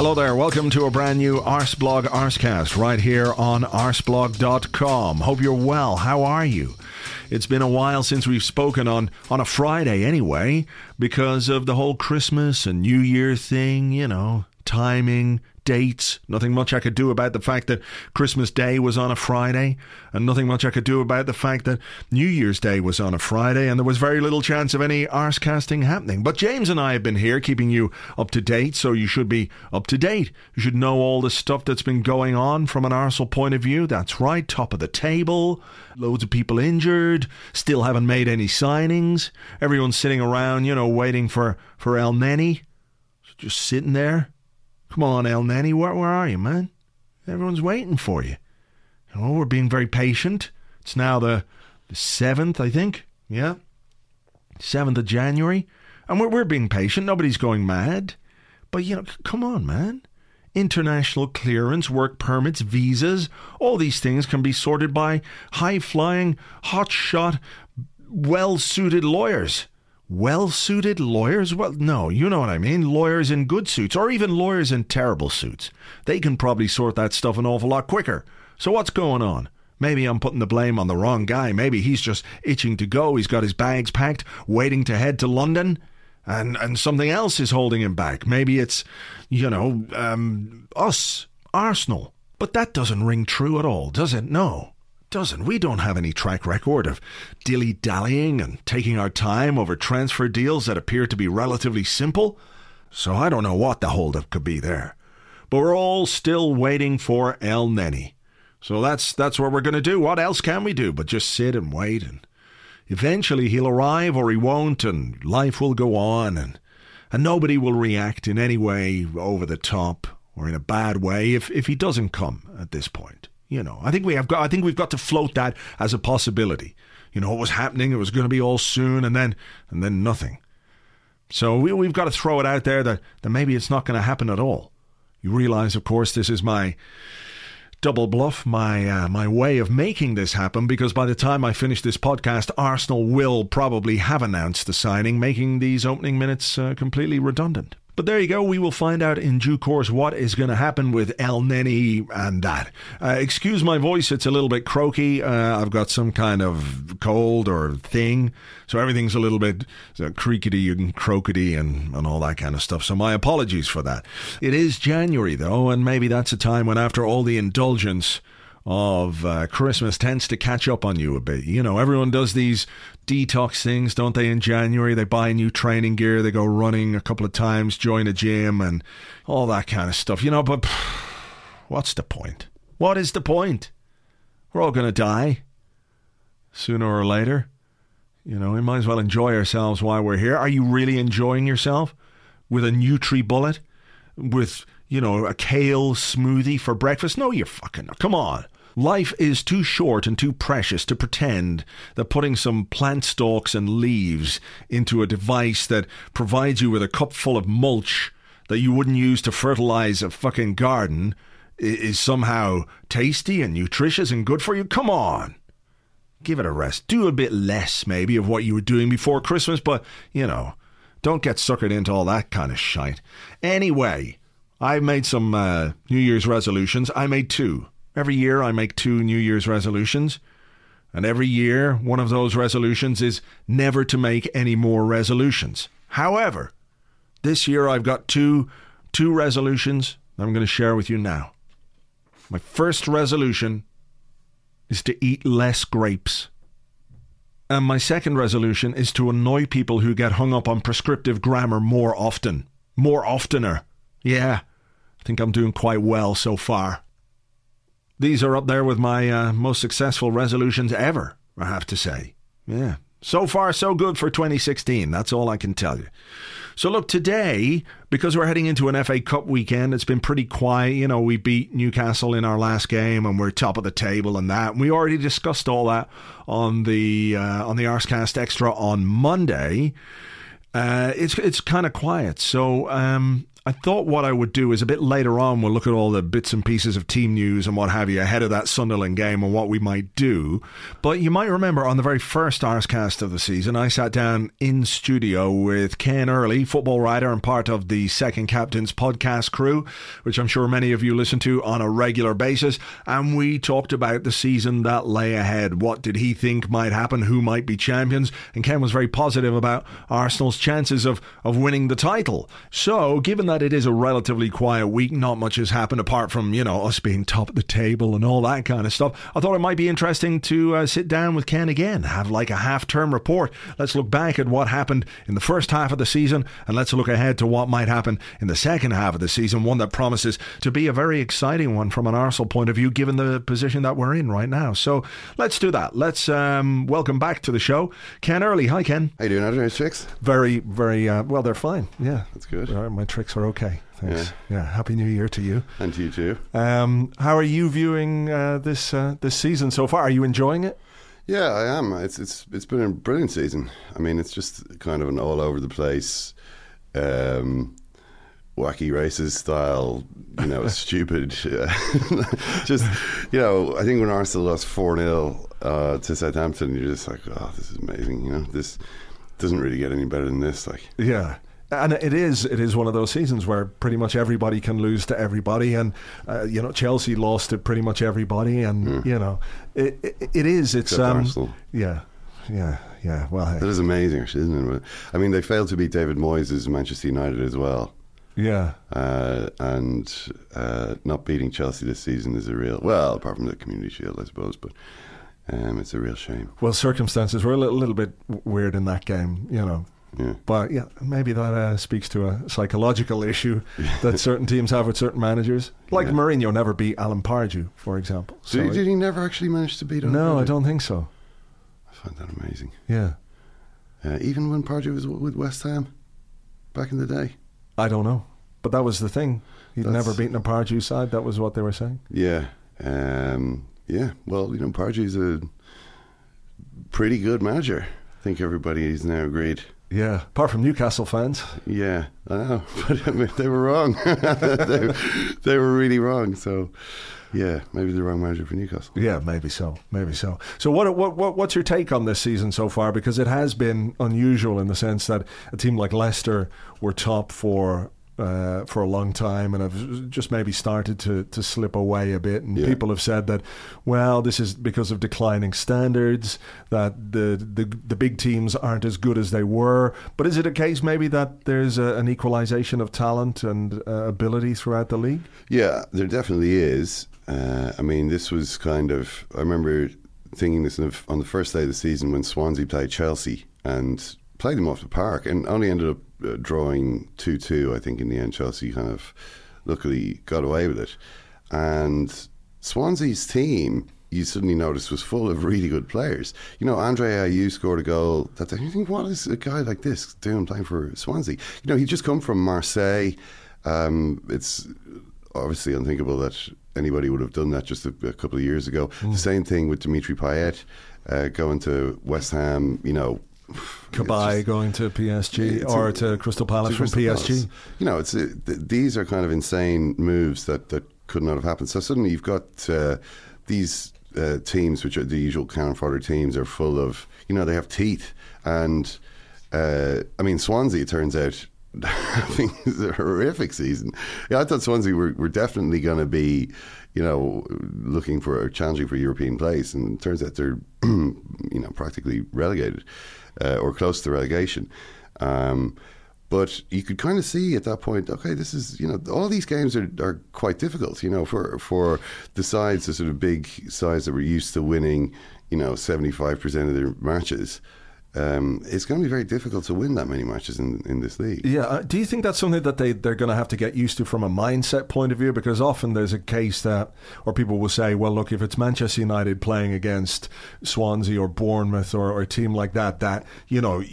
Hello there, welcome to a brand new Arseblog Arsecast right here on arseblog.com. Hope you're well. How are you? It's been a while since we've spoken on, on a Friday anyway, because of the whole Christmas and New Year thing, you know, timing, dates. Nothing much I could do about the fact that Christmas Day was on a Friday, and nothing much I could do about the fact that New Year's Day was on a Friday, and there was very little chance of any arse casting happening. But James and I have been here keeping you up to date, so you should be up to date. You should know all the stuff that's been going on from an Arsenal point of view. That's right, top of the table. Loads of people injured, still haven't made any signings. Everyone's sitting around, you know, waiting for, for Elneny. Just sitting there Come on, Elneny, where, where are you, man? Everyone's waiting for you. Oh, we're being very patient. It's now the, the 7th, I think. Yeah. 7th of January. And we're, we're being patient. Nobody's going mad. But, you know, come on, man. International clearance, work permits, visas, all these things can be sorted by high flying, hot shot, well suited lawyers well suited lawyers? Well, no, you know what I mean. Lawyers in good suits, or even lawyers in terrible suits. They can probably sort that stuff an awful lot quicker. So what's going on? Maybe I'm putting the blame on the wrong guy. Maybe he's just itching to go. He's got his bags packed, waiting to head to London, and, and something else is holding him back. Maybe it's, you know, um, us, Arsenal. But that doesn't ring true at all, does it? No doesn't. We don't have any track record of dilly dallying and taking our time over transfer deals that appear to be relatively simple. So I don't know what the holdup could be there. But we're all still waiting for Elneny. So that's that's what we're going to do. What else can we do but just sit and wait and eventually he'll arrive or he won't and life will go on and and nobody will react in any way over the top or in a bad way if if he doesn't come at this point. You know, I think we have got. I think we've got to float that as a possibility. You know, what was happening? It was going to be all soon, and then and then nothing. So we, we've got to throw it out there that, that maybe it's not going to happen at all. You realize, of course, this is my double bluff, my uh, my way of making this happen. Because by the time I finish this podcast, Arsenal will probably have announced the signing, making these opening minutes uh, completely redundant. But there you go. We will find out in due course what is going to happen with Elneny and that. Uh, excuse my voice; it's a little bit croaky. Uh, I've got some kind of cold or thing, so everything's a little bit uh, creakety and croakety and, and all that kind of stuff. So my apologies for that. It is January though, and maybe that's a time when, after all the indulgence of uh, Christmas tends to catch up on you a bit. You know, everyone does these detox things, don't they, in January? They buy new training gear, they go running a couple of times, join a gym, and all that kind of stuff. You know, but what's the point? What is the point? We're all going to die sooner or later. You know, we might as well enjoy ourselves while we're here. Are you really enjoying yourself with a Nutri Bullet, With you know, a kale smoothie for breakfast. No, you're fucking. Come on. Life is too short and too precious to pretend that putting some plant stalks and leaves into a device that provides you with a cup full of mulch that you wouldn't use to fertilize a fucking garden is somehow tasty and nutritious and good for you. Come on. Give it a rest. Do a bit less, maybe, of what you were doing before Christmas, but, you know, don't get suckered into all that kind of shite. Anyway, I made some uh, New Year's resolutions. I made two. Every year I make two New Year's resolutions. And every year, one of those resolutions is never to make any more resolutions. However, this year I've got two two resolutions that I'm going to share with you now. My first resolution is to eat less grapes. And my second resolution is to annoy people who get hung up on prescriptive grammar more often. More oftener. Yeah, I think I'm doing quite well so far. These are up there with my uh, most successful resolutions ever, I have to say. Yeah. So far, so good for 2016. That's all I can tell you. So, look, today, because we're heading into an FA Cup weekend, it's been pretty quiet. You know, we beat Newcastle in our last game and we're top of the table and that. And we already discussed all that on the uh, on the Arsecast Extra on Monday. Uh, it's it's kind of quiet. So, um, I thought what I would do is a bit later on, we'll look at all the bits and pieces of team news and what have you ahead of that Sunderland game and what we might do. But you might remember on the very first Arsecast of the season, I sat down in studio with Ken Early, football writer and part of the Second Captains podcast crew, which I'm sure many of you listen to on a regular basis. And we talked about the season that lay ahead. What did he think might happen? Who might be champions? And Ken was very positive about Arsenal's chances of, of winning the title. So, given that it is a relatively quiet week, not much has happened apart from, you know, us being top of the table and all that kind of stuff. I thought it might be interesting to uh, sit down with Ken again, have like a half term report. Let's look back at what happened in the first half of the season and let's look ahead to what might happen in the second half of the season, one that promises to be a very exciting one from an Arsenal point of view, given the position that we're in right now. So let's do that. Let's um, welcome back to the show Ken Early. Hi, Ken. How are you doing, Andrew? Nice tricks? Very, very uh, well. They're fine. Yeah, that's good. My tricks are okay. Thanks. Yeah. yeah. Happy New Year to you. And to you too. Um, how are you viewing uh, this uh, this season so far? Are you enjoying it? Yeah, I am. It's it's it's been a brilliant season. I mean, it's just kind of an all over the place, um, wacky races style. You know, stupid. just you know, I think when Arsenal lost four 0 uh, to Southampton, you're just like, oh, this is amazing. You know, this doesn't really get any better than this. Like, yeah and it is it is one of those seasons where pretty much everybody can lose to everybody, and uh, you know Chelsea lost to pretty much everybody, and mm. you know it, it, it is it's um, yeah yeah yeah well hey. that is amazing actually isn't it I mean they failed to beat David Moyes' Manchester United as well yeah uh, and uh, not beating Chelsea this season is a real well apart from the Community Shield I suppose but. Um, it's a real shame. Well, circumstances were a little, little bit weird in that game, you know. Yeah. But yeah, maybe that uh, speaks to a psychological issue that certain teams have with certain managers. Like yeah. Mourinho never beat Alan Pardew, for example. So did, did, he never actually manage to beat him? No, Pardew? I don't think so. I find that amazing. Yeah. Uh, even when Pardew was with West Ham back in the day? I don't know. But that was the thing. He'd That's, never beaten a Pardew side. That was what they were saying. Yeah. Um, yeah. Well, you know, Pardew's a pretty good manager. I think everybody is now agreed. Yeah, apart from Newcastle fans. Yeah, I know, but I mean, they were wrong. they, they were really wrong. So, yeah, maybe the wrong manager for Newcastle. Yeah, maybe so. Maybe so. So, what, what, what, what's your take on this season so far? Because it has been unusual in the sense that a team like Leicester were top for uh, for a long time and I've just maybe started to, to slip away a bit. And yeah. people have said that, well, this is because of declining standards, that the, the, the big teams aren't as good as they were. But is it a case maybe that there's a, an equalization of talent and uh, ability throughout the league? Yeah, there definitely is. Uh, I mean, this was kind of, I remember thinking this on the first day of the season when Swansea played Chelsea and played them off the park and only ended up uh, drawing 2 2, I think, in the end. Chelsea kind of luckily got away with it. And Swansea's team, you suddenly noticed, was full of really good players. You know, Andre Ayew scored a goal that you think, what is a guy like this doing playing for Swansea? You know, he just come from Marseille. Um, it's obviously unthinkable that anybody would have done that just a, a couple of years ago. Mm. The same thing with Dimitri Payet uh, going to West Ham, you know, Cabaye going to PSG or a, to Crystal Palace to from Crystal PSG. Palace. You know, it's th- these are kind of insane moves that, that could not have happened. So suddenly you've got uh, these uh, teams, which are the usual Karen fodder teams, are full of you know they have teeth, and uh, I mean Swansea. It turns out having a horrific season. Yeah, I thought Swansea were, were definitely going to be, you know, looking for a challenging for European place, and it turns out they're, you know, practically relegated uh, or close to relegation. Um, but you could kind of see at that point, okay, this is you know all these games are, are quite difficult. You know, for for the sides, the sort of big sides that were used to winning, you know, seventy five percent of their matches um, it's going to be very difficult to win that many matches in, in this league. Yeah. Uh, do you think that's something that they, they're going to have to get used to from a mindset point of view? Because often there's a case that, or people will say, well, look, if it's Manchester United playing against Swansea or Bournemouth or, or a team like that, that, you know,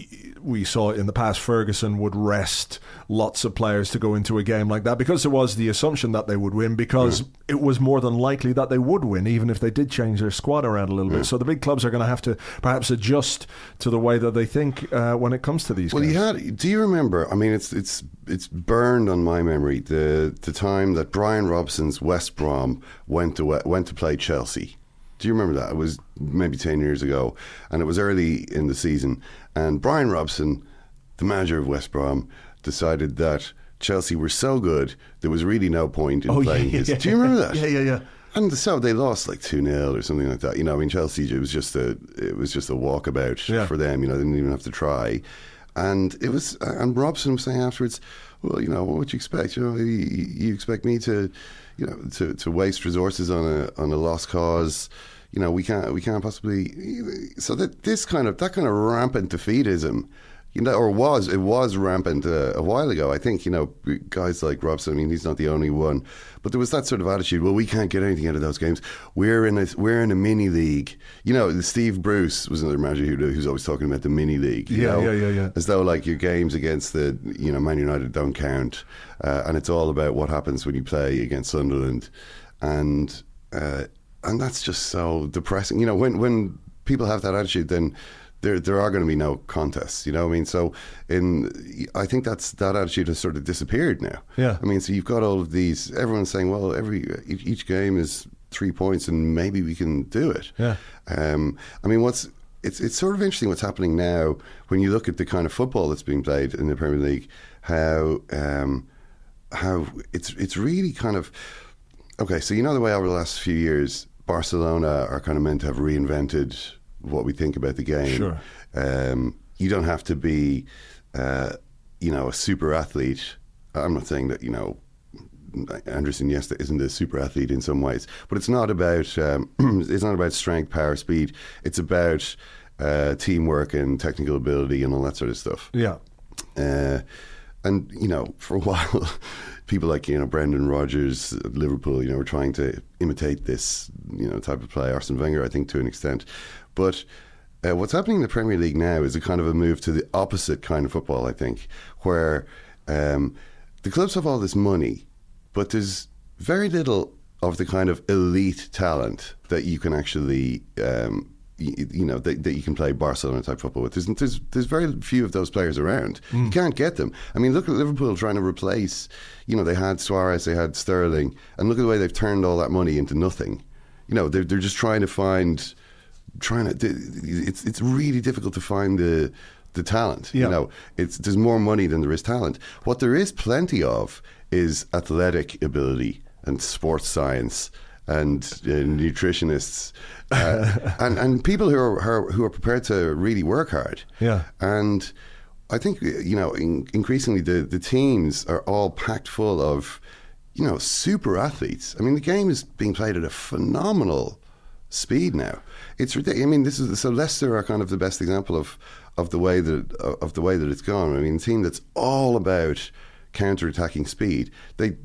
we saw in the past Ferguson would rest lots of players to go into a game like that because there was the assumption that they would win because yeah. it was more than likely that they would win even if they did change their squad around a little yeah. bit. So the big clubs are going to have to perhaps adjust to the way that they think uh, when it comes to these. Well, games. you had. Do you remember? I mean, it's it's it's burned on my memory the the time that Brian Robson's West Brom went to went to play Chelsea. Do you remember that? It was maybe 10 years ago, and it was early in the season. And Brian Robson, the manager of West Brom, decided that Chelsea were so good, there was really no point in oh, playing yeah, his. Yeah, Do you remember that? Yeah, yeah, yeah. And so they lost like 2 0 or something like that. You know, I mean, Chelsea, it was just a, it was just a walkabout yeah. for them. You know, they didn't even have to try. And it was, and Robson was saying afterwards, well, you know, what would you expect? You know, you, you expect me to, you know, to, to waste resources on a on a lost cause. You know, we can't we can't possibly. So that this kind of that kind of rampant defeatism you know, or was it was rampant uh, a while ago. I think you know guys like Robson. I mean, he's not the only one, but there was that sort of attitude. Well, we can't get anything out of those games. We're in a we're in a mini league. You know, Steve Bruce was another manager who, who's always talking about the mini league. yeah, know? yeah, yeah, yeah. As though like your games against the you know Man United don't count, uh, and it's all about what happens when you play against Sunderland, and uh, and that's just so depressing. You know, when when people have that attitude, then there there are going to be no contests. You know, I mean, so in I think that's that attitude has sort of disappeared now. Yeah, I mean, so you've got all of these. Everyone's saying, well, every each game is three points, and maybe we can do it. Yeah. Um, I mean, what's it's it's sort of interesting what's happening now when you look at the kind of football that's being played in the Premier League. How um, how it's it's really kind of okay. So you know the way over the last few years, Barcelona are kind of meant to have reinvented what we think about the game. Sure. Um, you don't have to be, uh, you know, a super athlete. I'm not saying that you know Andres Iniesta isn't a super athlete in some ways, but it's not about um, it's not about strength, power, speed. It's about uh, teamwork and technical ability and all that sort of stuff. Yeah. Uh, and you know, for a while, people like you know Brendan Rodgers Liverpool, you know, were trying to imitate this you know type of play. Arsene Wenger, I think, to an extent, but uh, what's happening in the Premier League now is a kind of a move to the opposite kind of football, I think, where um, the clubs have all this money, but there's very little of the kind of elite talent that you can actually. Um, you, you, know that, that, you can play Barcelona type football with. There's, there's, there's very few of those players around. Mm. You can't get them. I mean, look at Liverpool trying to replace. You know, they had Suarez, they had Sterling, and look at the way they've turned all that money into nothing. You know, they're they're just trying to find trying to. It's it's really difficult to find the the talent. Yeah. You know, it's there's more money than there is talent. What there is plenty of is athletic ability and sports science and uh, nutritionists uh, and and people who are who are prepared to really work hard. Yeah, and I think you know in, increasingly the the teams are all packed full of you know super athletes. I mean, the game is being played at a phenomenal speed now. It's ridiculous. I mean, this is so Leicester are kind of the best example of of the way that of the way that it's gone. I mean, a team that's all about counter-attacking speed. They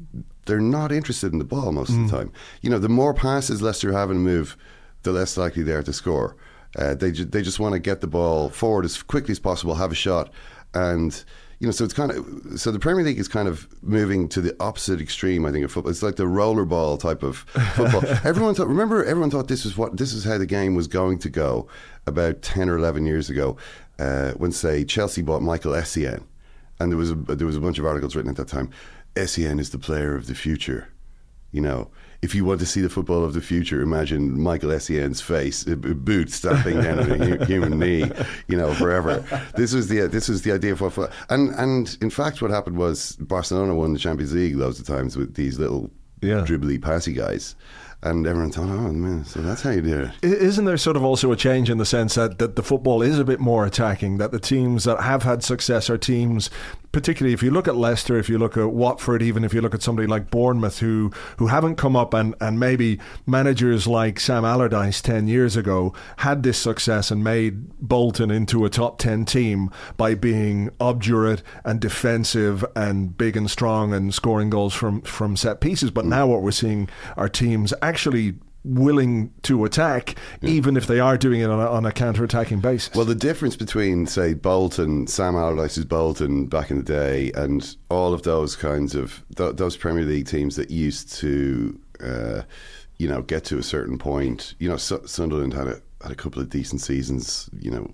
they're not interested in the ball most mm. of the mm. time. You know, the more passes Leicester have in a move, the less likely they are to score. Uh, they ju- they just want to get the ball forward as quickly as possible, have a shot, and you know, so it's kind of so the Premier League is kind of moving to the opposite extreme. I think of football. It's like the rollerball type of football. everyone thought. Remember, everyone thought this was what this is how the game was going to go about ten or eleven years ago, uh, when say Chelsea bought Michael Essien, and there was a, there was a bunch of articles written at that time. Essien is the player of the future, you know if you want to see the football of the future, imagine Michael Essien's face, uh, boot stamping down on a human knee, you know, forever. This was the this was the idea of what, and and in fact, what happened was Barcelona won the Champions League loads of times with these little yeah. dribbly, passy guys. And everyone thought, oh man, so that's how you do it. Isn't there sort of also a change in the sense that, that the football is a bit more attacking, that the teams that have had success are teams particularly if you look at Leicester, if you look at Watford, even if you look at somebody like Bournemouth, who who haven't come up and, and maybe managers like Sam Allardyce ten years ago had this success and made Bolton into a top ten team by being obdurate and defensive and big and strong and scoring goals from from set pieces. But mm. now what we're seeing are teams actually willing to attack, even if they are doing it on a, on a counter-attacking basis. Well, the difference between, say, Bolton, Sam Allardyce's Bolton back in the day, and all of those kinds of th- those Premier League teams that used to, uh, you know, get to a certain point. You know, Su- Sunderland had a had a couple of decent seasons. You know,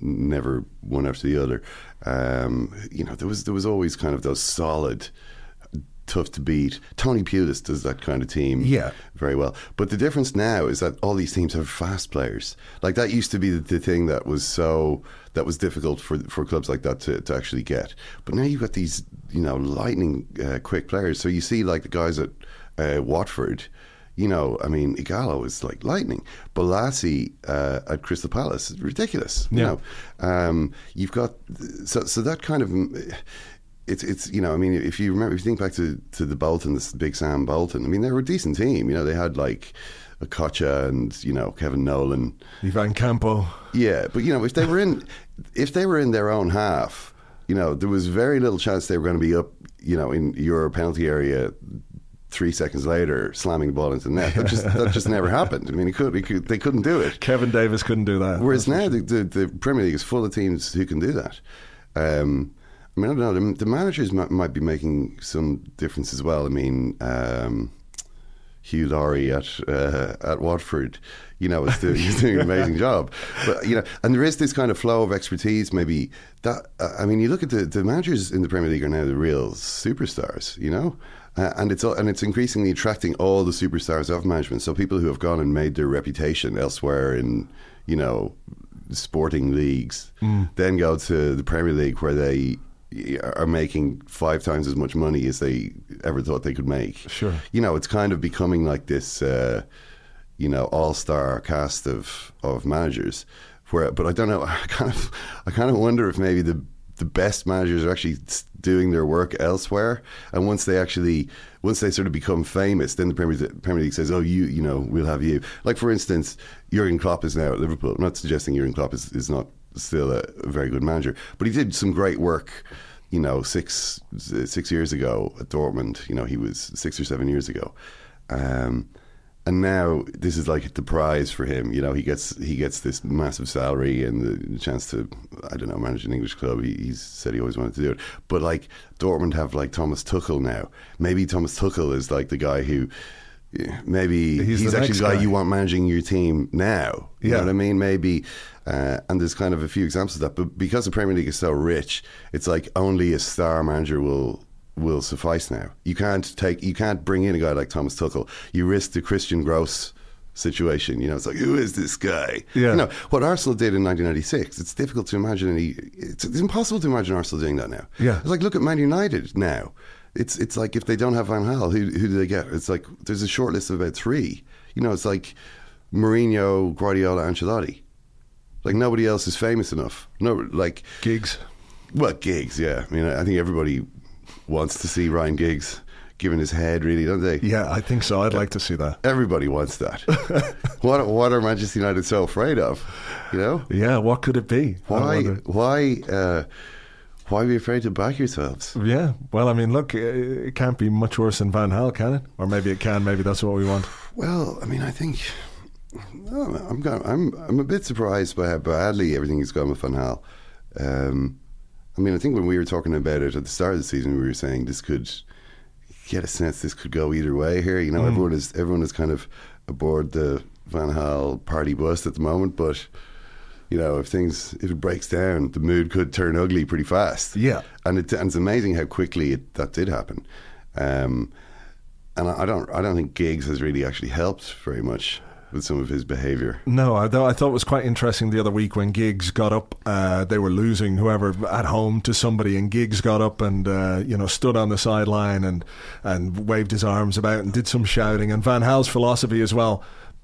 never one after the other. Um, you know, there was there was always kind of those solid tough to beat. Tony Pulis does that kind of team Yeah. very well. But the difference now is that all these teams have fast players. Like that used to be the, the thing that was so that was difficult for for clubs like that to, to actually get. But now you've got these you know lightning uh, quick players. So you see like the guys at uh, Watford. You know, I mean, Ighalo is like lightning. Bolasie uh, at Crystal Palace is ridiculous. You Yeah. know, um, you've got so so that kind of it's it's you know I mean if you remember if you think back to to the Bolton this big Sam Bolton I mean they were a decent team you know they had like Kocha and you know Kevin Nolan Ivan Campo. yeah but you know if they were in if they were in their own half you know there was very little chance they were going to be up you know in your penalty area three seconds later slamming the ball into the net that just that just never happened I mean it could, it could they couldn't do it Kevin Davies couldn't do that. Whereas now the, the, the Premier League is full of teams who can do that. Um, I mean, I don't know. The, the managers might, might be making some difference as well. I mean, um, Hugh Laurie at uh, at Watford, you know, is doing, is doing an amazing job. But you know, and there is this kind of flow of expertise. Maybe that. Uh, I mean, you look at the, the managers in the Premier League are now the real superstars. You know. Uh, and it's and it's increasingly attracting all the superstars of management. So people who have gone and made their reputation elsewhere in you know sporting leagues, then go to the Premier League where they are making five times as much money as they ever thought they could make. Sure. you know it's kind of becoming like this, uh, you know, all star cast of of managers. Where, but I don't know. I kind of I kind of wonder if maybe the the best managers are actually doing their work elsewhere, and once they actually once they sort of become famous, then the Premier, Premier League says, "Oh, you, you know, we'll have you." Like for instance, Jurgen Klopp is now at Liverpool. I'm not suggesting Jurgen Klopp is, is not still a, very good manager, but he did some great work. You know, six six years ago at Dortmund. You know, he was six or seven years ago. Um, and now this is like the prize for him. You know, he gets he gets this massive salary and the chance to I don't know manage an English club. He, he's said he always wanted to do it. But like Dortmund have like Thomas Tuchel now. Maybe Thomas Tuchel is like the guy who. Maybe He's he's, actually the guy guy. you want managing your team now. You Yeah. know what I mean? Maybe, uh, and there's kind of a few examples of that. But because the Premier League is so rich, it's like only a star manager will will suffice now. You can't take, you can't bring in a guy like Thomas Tuchel. You risk the Christian Gross situation. You know, it's like who is this guy? Yeah. You know what Arsenal did in 1996. It's difficult to imagine any. It's, it's impossible to imagine Arsenal doing that now. Yeah. It's like look at Man United now. It's it's like if they don't have Van Gaal, who who do they get? It's like there's a short list of about three. You know, it's like Mourinho, Guardiola, Ancelotti. Like nobody else is famous enough. No, like Giggs. well, Giggs. Yeah, I mean, I think everybody wants to see Ryan Giggs giving his head, really, don't they? Yeah, I think so. I'd like to see that. Everybody wants that. what what are Manchester United so afraid of? You know Yeah, what could it be? Why why uh, why be afraid to back yourselves? Yeah, well, I mean, look, it can't be much worse than Van Gaal, can it? Or maybe it can. Maybe that's what we want. Well, I mean, I think no, I'm I'm I'm a bit surprised by how badly everything has gone with Van Gaal. Um, I mean, I think when we were talking about it at the start of the season, we were saying this could get a sense this could go either way here. You know, everyone is everyone is kind of aboard the Van Hal party bus at the moment, but you know, if things if it breaks down, the mood could turn ugly pretty fast. Yeah. and, it, and it's amazing how quickly it, that did happen. Um, and I, I don't I don't think Giggs has really actually helped very much with some of his behaviour. No, I, though I thought it was quite interesting the other week when Giggs got up. Uh, they were losing whoever at home to somebody, and Giggs got up and uh, you know stood on the sideline and and waved his arms about and did some shouting. And Van Gaal's philosophy as well.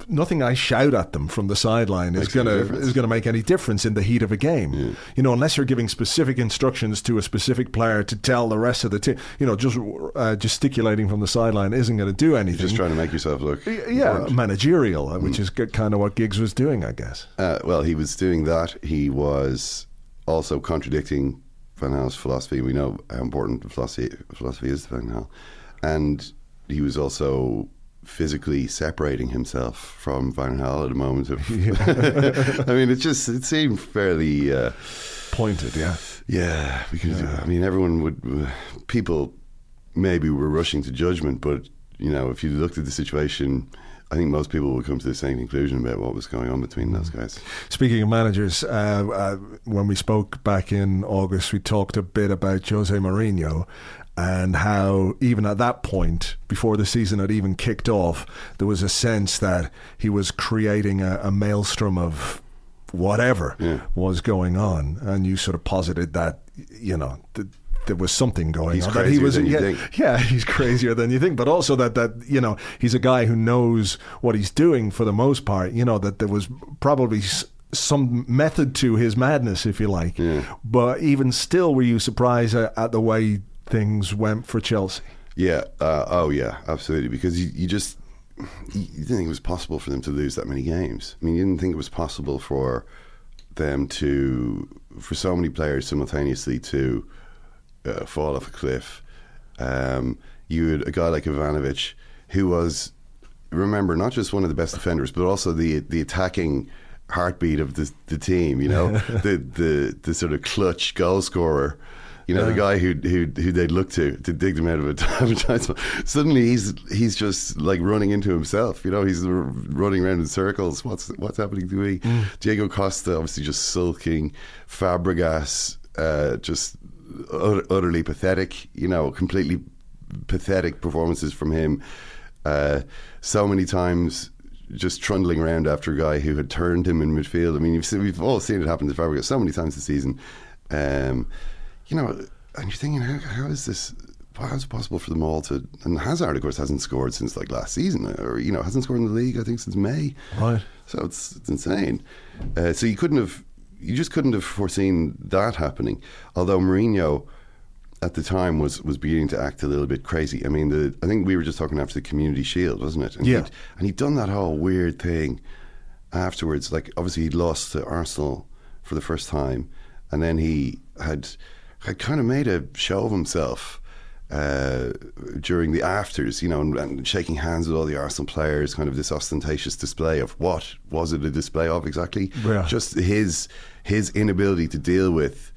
Nothing I shout at them from the sideline is any gonna is gonna make any difference in the heat of a game. You know, unless you're giving specific instructions to a specific player to tell the rest of the team. You know, just uh, gesticulating from the sideline isn't going to do anything. Just trying to make yourself look. yeah, important. managerial, uh, which is kind of what Giggs was doing, I guess. Uh, well, he was doing that. He was also contradicting Van Gaal's philosophy. We know how important philosophy, philosophy is to Van Gaal. And he was also physically separating himself from Van Gaal at the moment. Of, I mean, it just it seemed fairly uh, pointed. Yeah, yeah. Because I mean, everyone would people maybe were rushing to judgment, but you know, if you looked at the situation. I think most people would come to the same conclusion about what was going on between those guys. Speaking of managers, uh, uh, when we spoke back in August, we talked a bit about Jose Mourinho and how even at that point, before the season had even kicked off, there was a sense that he was creating a, a maelstrom of whatever Yeah. was going on, and you sort of posited that you know. th- there was something going He's on. that he crazier was, than you yeah, think. yeah, he's crazier than you think. But also that that you know he's a guy who knows what he's doing for the most part. You know that there was probably s- some method to his madness, if you like. Yeah. But even still, were you surprised at, at the way things went for Chelsea? Yeah. Uh, oh, yeah. Absolutely. Because you, you just you didn't think it was possible for them to lose that many games. I mean, you didn't think it was possible for them to for so many players simultaneously to uh, fall off a cliff. Um, you had a guy like Ivanovic who was remember not just one of the best defenders, but also the the attacking heartbeat of the the team. You know, the the the sort of clutch goal scorer. You know, the guy who who who they'd look to to dig them out of a advertisement. Suddenly, he's he's just like running into himself. You know, he's running around in circles. What's what's happening to me? Diego Costa obviously just sulking. Fabregas uh, just ut- utterly pathetic. You know, completely pathetic performances from him. Uh, so many times just trundling around after a guy who had turned him in midfield. I mean, you've seen, we've all seen it happen to Fabregas so many times this season. Um, you know, and you're thinking, how, how is this? How is it possible for them all to? And Hazard, of course, hasn't scored since like last season, or you know, hasn't scored in the league. I think since May. Right. So it's it's insane. Uh, so you couldn't have, you just couldn't have foreseen that happening. Although Mourinho, at the time, was was beginning to act a little bit crazy. I mean, the I think we were just talking after the Community Shield, wasn't it? And Yeah. he'd- and he'd done that whole weird thing afterwards. Like obviously he'd lost to Arsenal for the first time, and then he had had kind of made a show of himself uh, during the afters, you know, and, and shaking hands with all the Arsenal players. Kind of this ostentatious display of what was it a display of exactly? Yeah. Just his his inability to deal with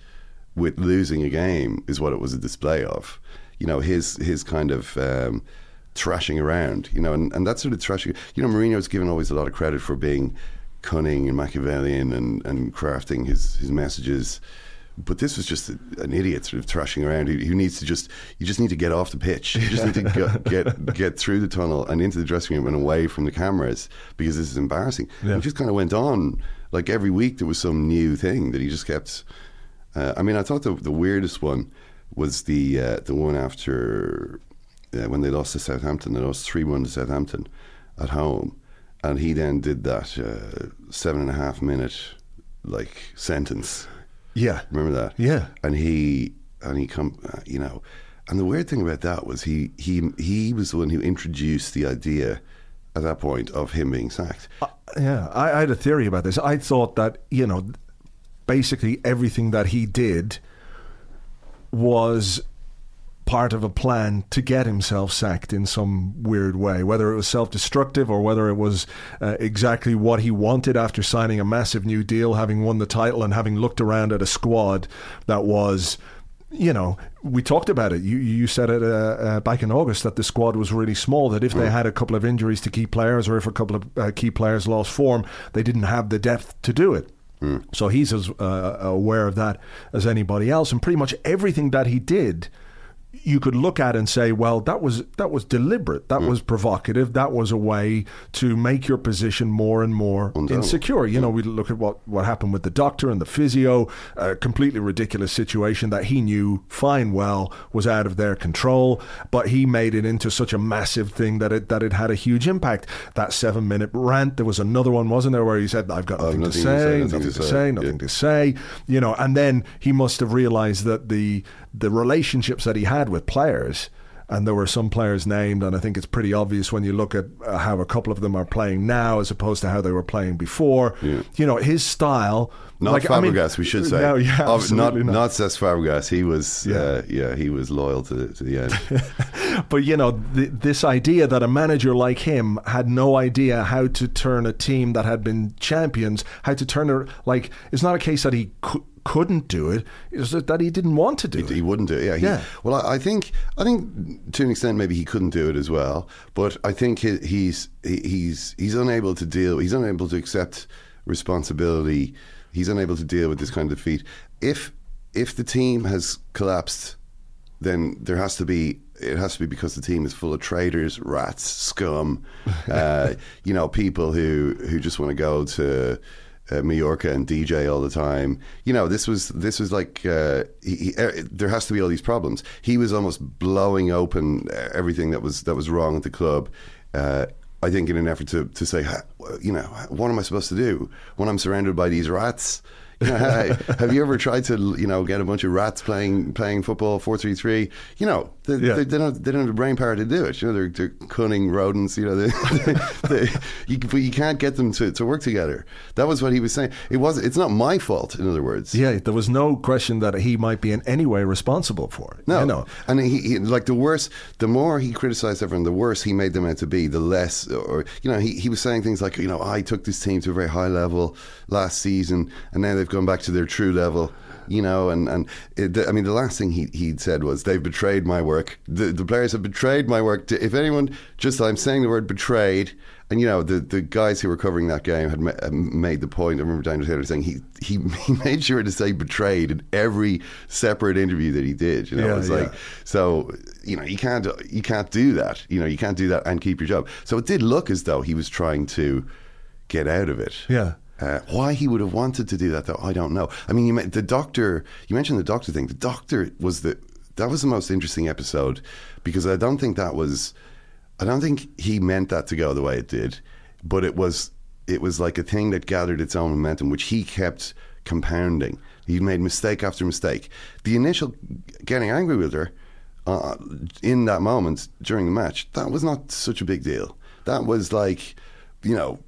with losing a game is what it was a display of. You know, his his kind of um, thrashing around. You know, and, and that sort of thrashing. You know, Mourinho's given always a lot of credit for being cunning and Machiavellian and, and crafting his his messages. But this was just a, an idiot sort of thrashing around who, who needs to just you just need to get off the pitch. You just need to get, get get through the tunnel and into the dressing room and away from the cameras because this is embarrassing. Yeah. He just kind of went on like every week there was some new thing that he just kept. Uh, I mean, I thought the the weirdest one was the uh, the one after uh, when they lost to Southampton. They lost three one to Southampton at home, and he then did that uh, seven and a half minute like sentence. Yeah. Remember that? Yeah. And he and he come, uh, you know, and the weird thing about that was he he he was the one who introduced the idea at that point of him being sacked. Yeah, I, I had a theory about this. I thought that you know, basically everything that he did was part of a plan to get himself sacked in some weird way, whether it was self-destructive or whether it was uh, exactly what he wanted after signing a massive new deal, having won the title and having looked around at a squad that was you know, we talked about it. You you said it uh, uh, back in August that the squad was really small. That if they had a couple of injuries to key players, or if a couple of uh, key players lost form, they didn't have the depth to do it. So he's as uh, aware of that as anybody else, and pretty much everything that he did, you could look at and say, well, that was that was deliberate, that hmm. was provocative, that was a way to make your position more and more insecure. You know, we look at what what happened with the doctor and the physio, a completely ridiculous situation that he knew fine well was out of their control, but he made it into such a massive thing that it that it had a huge impact. That seven minute rant, there was another one, wasn't there, where he said, "I've got oh, nothing, to, nothing to say, say, nothing, nothing to to say, say." nothing Yeah. to say," you know, and then he must have realized that the the relationships that he had with players and there were some players named, and I think it's pretty obvious when you look at uh, how a couple of them are playing now as opposed to how they were playing before. Yeah. You know, his style. Not like, I mean- Fabregas, we should say. No, yeah, Oh, not not. not Cesc Fabregas. He was, Yeah. uh, yeah, he was loyal to, to the end. But you know, th- this idea that a manager like him had no idea how to turn a team that had been champions, how to turn it like it's not a case that he cou- couldn't do it; it's that he didn't want to do it. He wouldn't do it. Yeah. He, Yeah. Well, I, I think I think to an extent maybe he couldn't do it as well. But I think he, he's he, he's he's unable to deal. He's unable to accept responsibility. He's unable to deal with this kind of defeat. If if the team has collapsed, then there has to be. It has to be because the team is full of traitors, rats, scum, uh, you know, people who who just want to go to uh, Mallorca and DJ all the time. You know, this was this was like uh, he, he, uh, there has to be all these problems. He was almost blowing open everything that was that was wrong at the club. Uh, I think in an effort to to say, you know, what am I supposed to do when I'm surrounded by these rats? You know, hey, have you ever tried to you know get a bunch of rats playing playing football four three three? You know, they, Yeah. they, they don't they don't have the brain power to do it. You know, they're, they're cunning rodents. You know, they, they, you, but you can't get them to, to work together. That was what he was saying. It was. It's not my fault. In other words, Yeah, there was no question that he might be in any way responsible for it. No, you know. and he, he like the worse. The more he criticized everyone, the worse he made them out to be. The less, or you know, he, he was saying things like, you know, I took this team to a very high level last season, and now they've gone back to their true level. You know, and and it, I mean, the last thing he he said was, "They've betrayed my work. The the players have betrayed my work." If anyone, just I'm saying the word betrayed, and you know, the, the guys who were covering that game had ma- uh, made the point. I remember Daniel Taylor saying he, he he made sure to say betrayed in every separate interview that he did. You know, Yeah, it's yeah. like so you know you can't you can't do that. You know, you can't do that and keep your job. So it did look as though he was trying to get out of it. Yeah. Uh, why he would have wanted to do that, though, I don't know. I mean, you, the doctor. You mentioned the doctor thing. The doctor was the that was the most interesting episode because I don't think that was. I don't think he meant that to go the way it did, but it was it was like a thing that gathered its own momentum, which he kept compounding. He made mistake after mistake. The initial getting angry with her uh, in that moment during the match, that was not such a big deal. That was like, you know,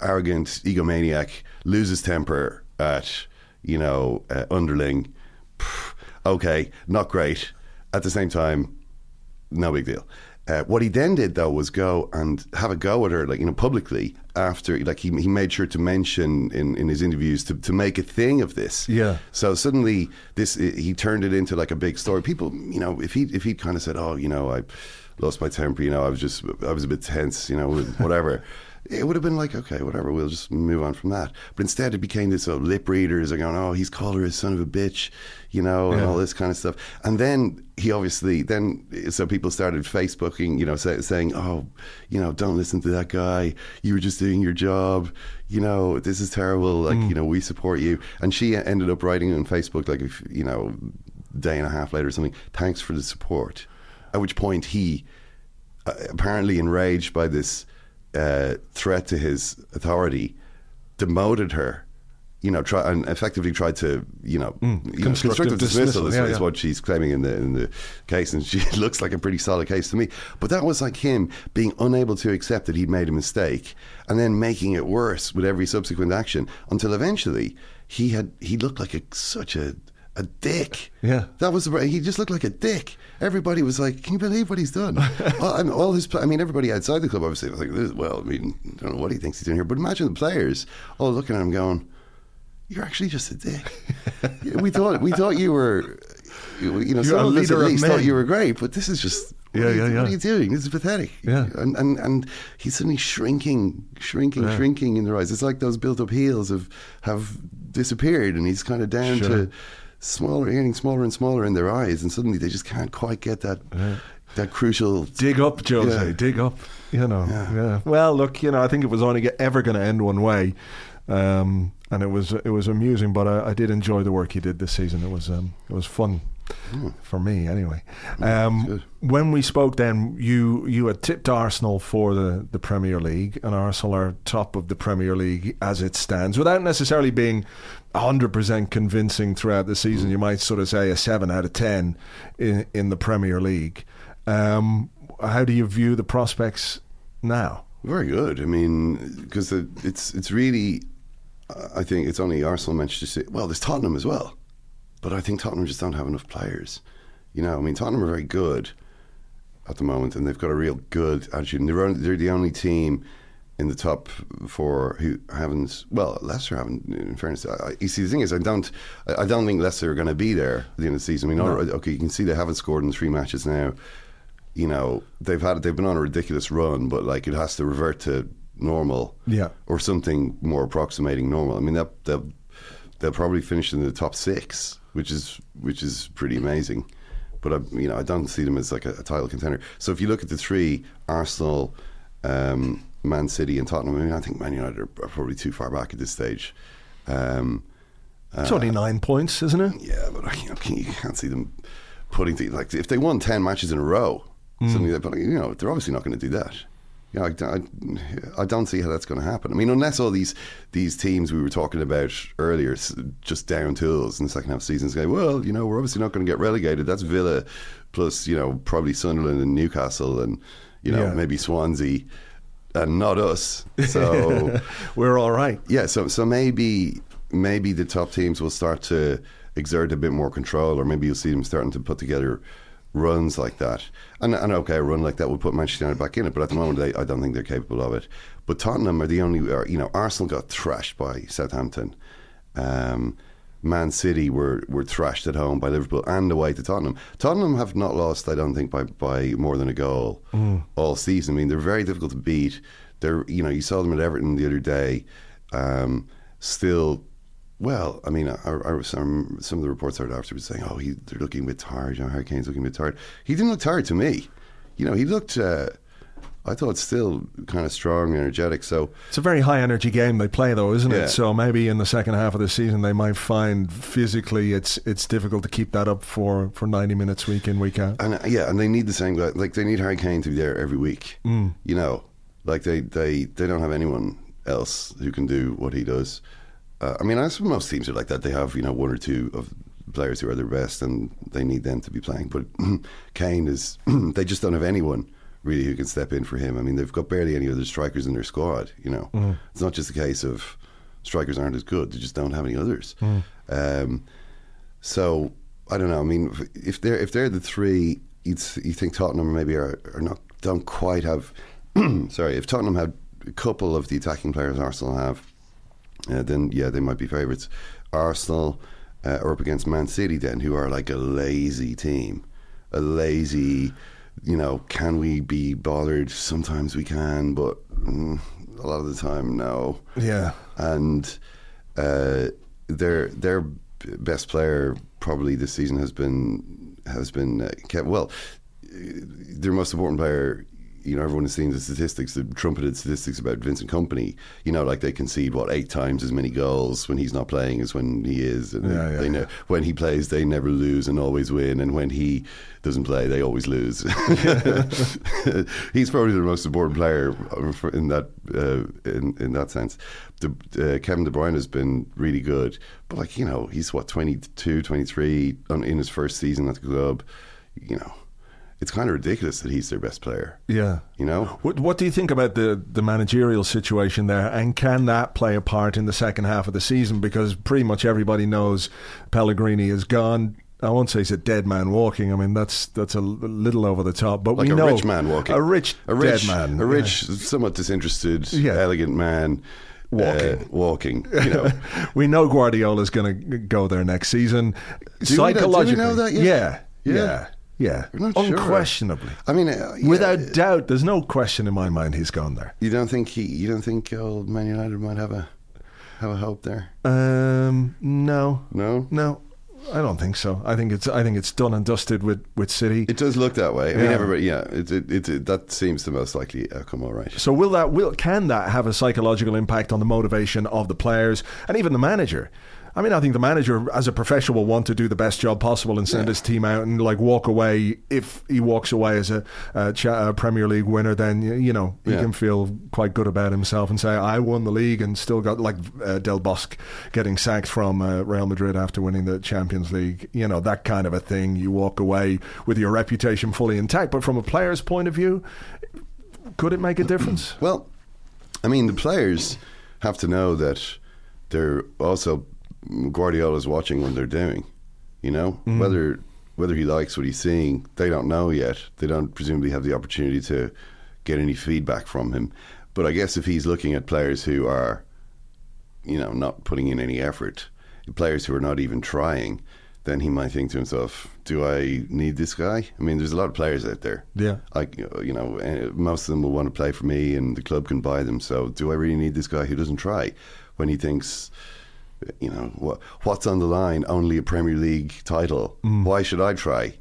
arrogant egomaniac loses temper at you know uh, underling. Pff, Okay, not great. At the same time, no big deal. Uh, what he then did though was go and have a go at her, like you know, publicly after. Like he he made sure to mention in, in his interviews to, to make a thing of this. Yeah. So suddenly this he turned it into like a big story. People, you know, if he if he kind of said, "Oh, you know, I lost my temper," you know, I was just I was a bit tense, you know, whatever. It would have been like, okay, whatever, we'll just move on from that. But instead, it became this uh, lip readers are going, oh, he's called her a son of a bitch, you know, and Yeah. all this kind of stuff. And then he obviously, then, so people started Facebooking, you know, say, saying, oh, you know, don't listen to that guy. You were just doing your job. You know, this is terrible. Like, you know, we support you. And she ended up writing on Facebook, like, if, you know, day and a half later or something, thanks for the support. At which point he, uh, apparently enraged by this uh, threat to his authority, demoted her. You know, try and effectively tried to, you know, you know, Mm. constructive dismissal, dismissal, is, yeah, yeah. what she's claiming in the in the case, and she looks like a pretty solid case to me. But that was like him being unable to accept that he'd made a mistake, and then making it worse with every subsequent action, until eventually he had he looked like a, such a a dick. Yeah. That was the- he just looked like a dick. Everybody was like, "Can you believe what he's done?" all, and all his, I mean, everybody outside the club obviously was like, "This- "Well, I mean, I don't know what he thinks he's doing here." But imagine the players all looking at him, going, "You're actually just a dick." we thought we thought you were, you you know, You're some of us at least thought you were great, but this is just. Yeah, yeah, yeah. what are you doing? This is pathetic. Yeah. And, and and he's suddenly shrinking, shrinking, Yeah. shrinking in their eyes. It's like those built-up heels have have disappeared, and he's kind of down Sure. to smaller, getting smaller and smaller in their eyes, and suddenly they just can't quite get that that crucial. Dig up, Jose. Yeah. Dig up. You know. Yeah. Yeah. Well, look. You know, I think it was only ever going to end one way, um, and it was it was amusing. But I, I did enjoy the work he did this season. It was um, it was fun for me anyway. Um, when we spoke, then you you had tipped Arsenal for the the Premier League, and Arsenal are top of the Premier League as it stands, without necessarily being. 100% convincing throughout the season. You might sort of say a 7 out of 10 in, in the Premier League. Um, how do you view the prospects now? Very good. I mean, because it's it's really, I think it's only Arsenal, Manchester City. Well, there's Tottenham as well, but I think Tottenham just don't have enough players. You know, I mean, Tottenham are very good at the moment, and they've got a real good attitude. And they're, they're the only team in the top four who haven't. Well, Leicester haven't. In fairness, I, you see, the thing is, I don't. I don't think Leicester are going to be there at the end of the season. I mean, no. okay, you can see they haven't scored in three matches now you know they've had they've been on a ridiculous run, but like it has to revert to normal, yeah, or something more approximating normal. I mean, they'll they'll, they'll probably finish in the top six, which is which is pretty amazing. But I, you know, I don't see them as like a, a title contender. So if you look at the three, Arsenal, um, Man City, and Tottenham, I mean, I think Man United are, probably too far back at this stage. Um, it's only nine points, isn't it? Yeah, but you, know, you can't see them putting the, like if they won ten matches in a row Mm. Something that, but you know, they're obviously not going to do that. You know, I, I, I, don't see how that's going to happen. I mean, unless all these these teams we were talking about earlier just down tools in the second half of the season say, well, you know, we're obviously not going to get relegated. That's Villa plus, you know, probably Sunderland and Newcastle and, you know, yeah. maybe Swansea and not us. So we're all right. Yeah. So, so maybe, maybe the top teams will start to exert a bit more control or maybe you'll see them starting to put together runs like that. And, and okay, a run like that would put Manchester United back in it, but at the moment, they, I don't think they're capable of it. But Tottenham are the only, you know, Arsenal got thrashed by Southampton. Um, Man City were, were thrashed at home by Liverpool and away to Tottenham. Tottenham have not lost, I don't think, by, by more than a goal mm. all season. I mean, they're very difficult to beat. They're, you know, you saw them at Everton the other day, um, still well, I mean, I, I, some some of the reports I heard afterwards saying, "Oh, he, they're looking a bit tired. You know, Harry Kane's looking a bit tired." He didn't look tired to me. You know, he looked. Uh, I thought it's still kind of strong, and energetic. So it's a very high energy game they play, though, isn't yeah. it? So maybe in the second half of the season they might find physically it's it's difficult to keep that up for, for ninety minutes week in week out. And uh, yeah, and they need the same guy. Like they need Harry Kane to be there every week. Mm. You know, like they they they don't have anyone else who can do what he does. Uh, I mean, I suppose most teams are like that. They have you know one or two of players who are their best, and they need them to be playing. But Kane is they just don't have anyone really who can step in for him. I mean, they've got barely any other strikers in their squad. You know, mm. it's not just a case of strikers aren't as good; they just don't have any others. Mm. Um, so I don't know. I mean, if they're if they're the three, you'd, you think Tottenham maybe are, are not don't quite have. sorry, if Tottenham had a couple of the attacking players Arsenal have uh, then yeah, they might be favourites. Arsenal uh, are up against Man City then, who are like a lazy team, a lazy. You know, can we be bothered? Sometimes we can, but mm, a lot of the time, no. Yeah, and uh, their their best player probably this season has been has been uh, kept well. Their most important player you know, everyone has seen the statistics, the trumpeted statistics about Vincent Kompany. You know, like they concede what eight times as many goals when he's not playing as when he is. And yeah, yeah, they know when he plays, they never lose and always win. And when he doesn't play, they always lose. he's probably the most important player in that uh, in in that sense. The, uh, Kevin De Bruyne has been really good, but like you know, he's what 22, 23 on, in his first season at the club. You know it's kind of ridiculous that he's their best player. Yeah. You know? What, what do you think about the, the managerial situation there? And can that play a part in the second half of the season? Because pretty much everybody knows Pellegrini is gone. I won't say he's a dead man walking. I mean, that's that's a little over the top. But like we a know rich man walking. A rich, a rich dead man. A rich, yeah. somewhat disinterested, yeah. elegant man walking. Uh, walking. You know, we know Guardiola's going to go there next season. Do Psychologically, we know, do we know that? Yeah, yeah. yeah. Yeah, unquestionably. Sure. I mean, uh, yeah. without doubt, there's no question in my mind he's gone there. You don't think he? You don't think old Man United might have a have a hope there? Um, no, no, no. I don't think so. I think it's I think it's done and dusted with, with City. It does look that way. I yeah. mean, everybody, yeah, it, it, it, it, that seems the most likely outcome. All right. So will that will can that have a psychological impact on the motivation of the players and even the manager? I mean, I think the manager, as a professional, will want to do the best job possible and send Yeah. his team out and like walk away. If he walks away as a, a, cha- a Premier League winner, then you know he Yeah. can feel quite good about himself and say, "I won the league and still got like uh, Del Bosque getting sacked from uh, Real Madrid after winning the Champions League." You know that kind of a thing. You walk away with your reputation fully intact. But from a player's point of view, could it make a difference? Well, I mean, the players have to know that they're also Guardiola's watching what they're doing. You know, whether whether he likes what he's seeing, they don't know yet. They don't presumably have the opportunity to get any feedback from him. But I guess if he's looking at players who are, you know, not putting in any effort, players who are not even trying, then he might think to himself, "Do I need this guy?" I mean, there's a lot of players out there. Yeah. like you know, eh, most of them will want to play for me, and the club can buy them. So, do I really need this guy who doesn't try when he thinks, you know, what what's on the line? Only a Premier League title. Why should I try?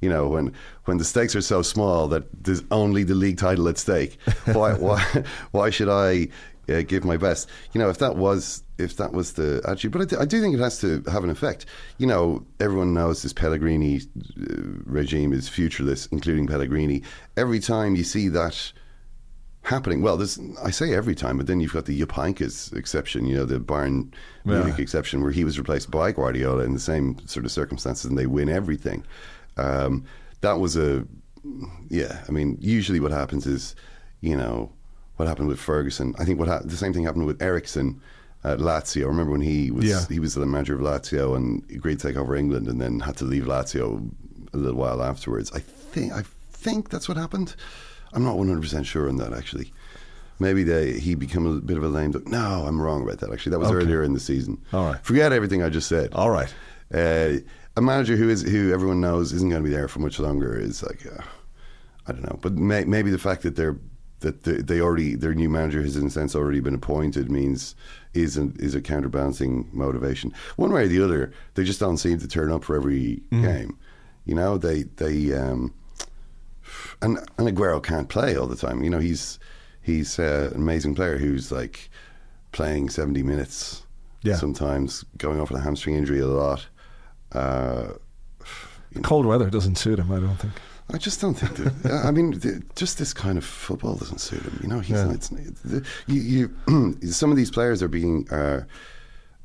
You know, when when the stakes are so small that there's only the league title at stake. Why why why should I uh, give my best? You know, if that was if that was the attitude, but I, do- I do think it has to have an effect. You know, everyone knows this Pellegrini uh, regime is futureless, including Pellegrini. Every time you see that happening. Well, there's I say every time, but then you've got the Jupp exception, you know, the Bayern Munich Yeah. exception, where he was replaced by Guardiola in the same sort of circumstances, and they win everything. Um, that was a yeah. I mean, usually what happens is, you know, what happened with Ferguson. I think what hap- the same thing happened with Eriksson. At Lazio, I remember when he was Yeah. he was the manager of Lazio and agreed to take over England, and then had to leave Lazio a little while afterwards. I think I think that's what happened. I'm not 100 percent sure on that actually. Maybe they, he became a bit of a lame duck. No, I'm wrong about that. Actually, that was Okay. earlier in the season. All right. forget everything I just said. All right. Uh, a manager who is who everyone knows isn't going to be there for much longer is like, uh, I don't know. But may, maybe the fact that they're that they, they already their new manager has in a sense already been appointed means is an, is a counterbalancing motivation. One way or the other, they just don't seem to turn up for every game. You know, they they um, and and Aguero can't play all the time. You know, he's he's uh, an amazing player who's like playing seventy minutes. Yeah. Sometimes going off with a hamstring injury a lot. Uh, Cold weather doesn't suit him, I don't think. I just don't think that. I mean, the, just this kind of football doesn't suit him. You know, he's Yeah. not, it's, the, you, you some of these players are being, uh,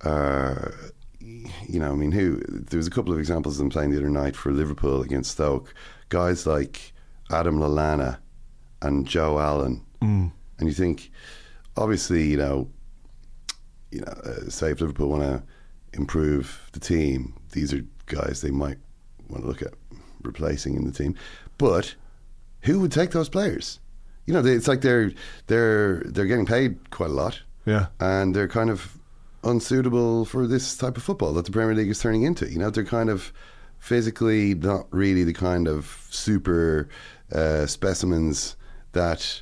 uh, you know, I mean, who? There was a couple of examples of them playing the other night for Liverpool against Stoke. Guys like Adam Lallana and Joe Allen, Mm. and you think, obviously, you know, you know, uh, say if Liverpool want to improve the team, these are guys they might want to look at replacing in the team. But who would take those players? You know, they, it's like they're they're they're getting paid quite a lot, Yeah. and they're kind of unsuitable for this type of football that the Premier League is turning into. You know, they're kind of physically not really the kind of super uh, specimens that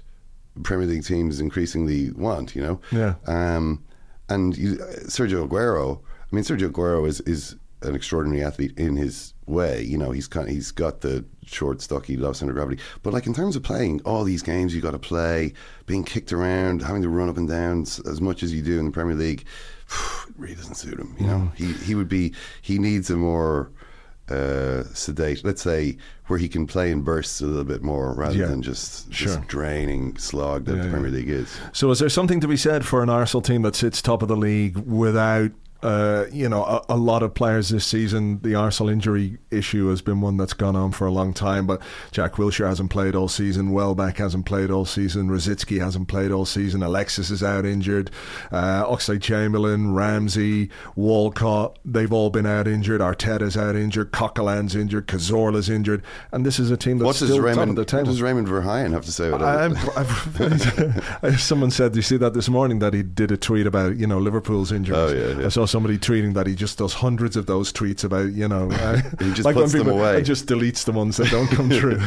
Premier League teams increasingly want. You know, Yeah. um, and you, Sergio Aguero. I mean, Sergio Aguero is is an extraordinary athlete in his way. You know, he's kind of, he's got the short, stocky, low center of gravity. But like in terms of playing all these games, you got to play, being kicked around, having to run up and down as much as you do in the Premier League. It really doesn't suit him. You know, he he would be he needs a more uh, sedate, let's say, where he can play in bursts a little bit more rather Yeah. than just Sure. this draining slog that Yeah, the. Premier League is. So, is there something to be said for an Arsenal team that sits top of the league without, uh, you know, a, a lot of players this season? The Arsenal injury issue has been one that's gone on for a long time. But Jack Wilshere hasn't played all season. Welbeck hasn't played all season. Rosicky hasn't played all season. Alexis is out injured. Uh, Oxlade Chamberlain, Ramsey, Walcott, they've all been out injured. Arteta's out injured. Coquelin's injured. Cazorla's injured. And this is a team that's What still top Raymond? of the What table. does Raymond Verheijen have to say about it? Someone said, you see that this morning?" That he did a tweet about you know Liverpool's injuries. Oh, yeah, yeah. I saw somebody tweeting that he just does hundreds of those tweets about you know. Uh, He just like puts them people- away. and just deletes the ones that don't come true.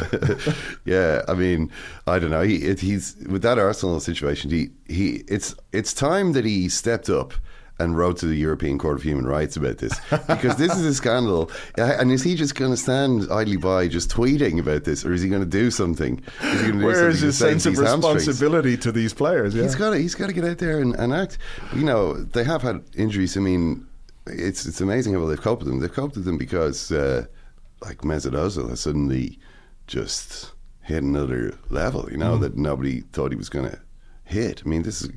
yeah, I mean, I don't know. He, it, he's with that Arsenal situation. He, he, it's it's time that he stepped up and wrote to the European Court of Human Rights about this because this is a scandal. And is he just going to stand idly by, just tweeting about this, or is he going to do something? Is he going to do Where something is his sense of hamstrings? responsibility to these players? Yeah. He's got to he's got to get out there and, and act. You know, they have had injuries. I mean, it's it's amazing how well they've coped with them. They've coped with them because uh, like Mesut Ozil has suddenly just hit another level. You know that nobody thought he was going to hit. I mean, this is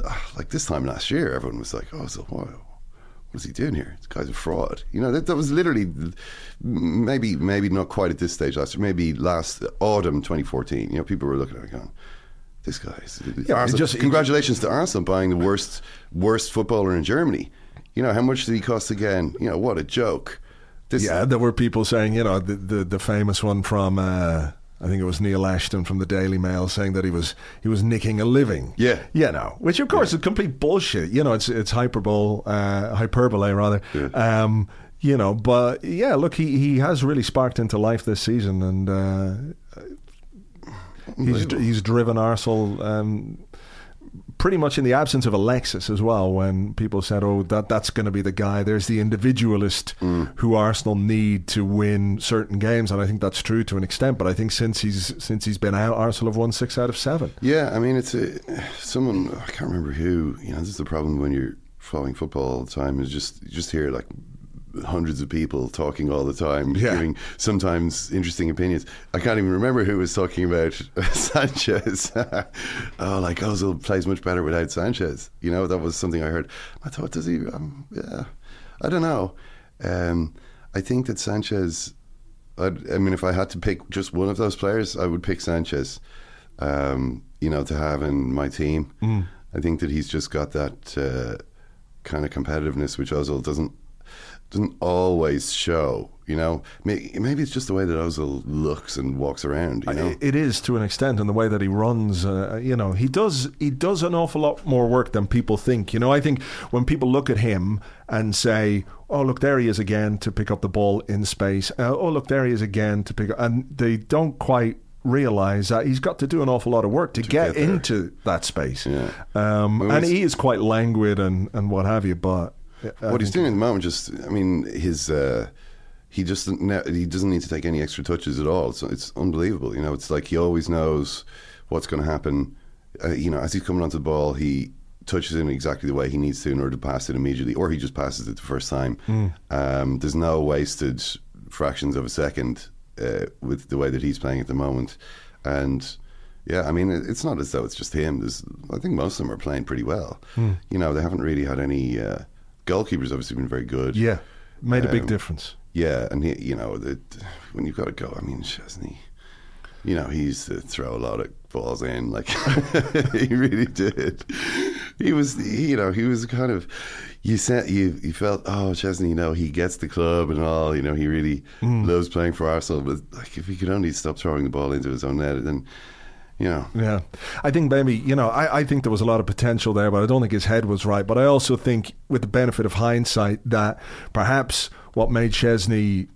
like this time last year, everyone was like, "Oh, so what? What is he doing here? This guy's a fraud." You know, that, that was literally maybe maybe not quite at this stage last year. Maybe last autumn 2014. You know, people were looking at it going. This guy's Yeah, Arsenal- just- congratulations to Arsenal buying the worst worst footballer in Germany. You know how much did he cost again? You know what a joke. This, Yeah, there were people saying, you know, the the, the famous one from uh, I think it was Neil Ashton from the Daily Mail saying that he was he was nicking a living. Yeah. you know, which of course is complete bullshit. You know, it's it's hyperbole, uh, hyperbole rather. Yeah. Um, you know, but yeah, look, he, he has really sparked into life this season, and uh, he's he's driven Arsenal. Um, pretty much in the absence of Alexis as well, when people said, "Oh, that that's going to be the guy." There's the individualist mm. who Arsenal need to win certain games, and I think that's true to an extent. But I think since he's since he's been out, Arsenal have won six out of seven. Yeah, I mean, it's a someone I can't remember who. You know, this is the problem when you're following football all the time. Is just you just hear like hundreds of people talking all the time, Yeah. giving sometimes interesting opinions. I can't even remember who was talking about Sanchez. oh, like Ozil plays much better without Sanchez. You know, that was something I heard. I thought, does he? Um, yeah, I don't know. Um, I think that Sanchez. I'd, I mean, if I had to pick just one of those players, I would pick Sanchez. Um, you know, to have in my team. I think that he's just got that uh, kind of competitiveness, which Ozil doesn't doesn't always show. You know, maybe it's just the way that Ozil looks and walks around. You know, It is to an extent, and the way that he runs, uh, you know, he does he does an awful lot more work than people think. You know, I think when people look at him and say, "Oh, look, there he is again to pick up the ball in space," uh, "Oh, look, there he is again to pick up," and they don't quite realize that he's got to do an awful lot of work to, get, get into that space. Yeah. Um, and he is quite languid and, and what have you, but. What he's doing at the moment, just I mean, his uh, he just ne- he doesn't need to take any extra touches at all. So it's unbelievable. You know, it's like he always knows what's going to happen. Uh, you know, as he's coming onto the ball, he touches it in exactly the way he needs to in order to pass it immediately, or he just passes it the first time. Um, there's no wasted fractions of a second uh, with the way that he's playing at the moment, and. Yeah, I mean, it's not as though it's just him. There's, I think most of them are playing pretty well. You know, they haven't really had any. Uh, goalkeepers obviously been very good. Yeah, made a big Um, difference. Yeah, and he, you know, the, when you've got a goal, I mean, Szczesny, you know, he used to throw a lot of balls in, like he really did. He was, he, you know, he was kind of. You said you, you felt, oh, Szczesny, you know, he gets the club and all. You know, he really loves playing for Arsenal. But like, if he could only stop throwing the ball into his own net, then, you know, Yeah, I think maybe you know I, I think there was a lot of potential there, but I don't think his head was right. But I also think, with the benefit of hindsight, that perhaps what made Szczesny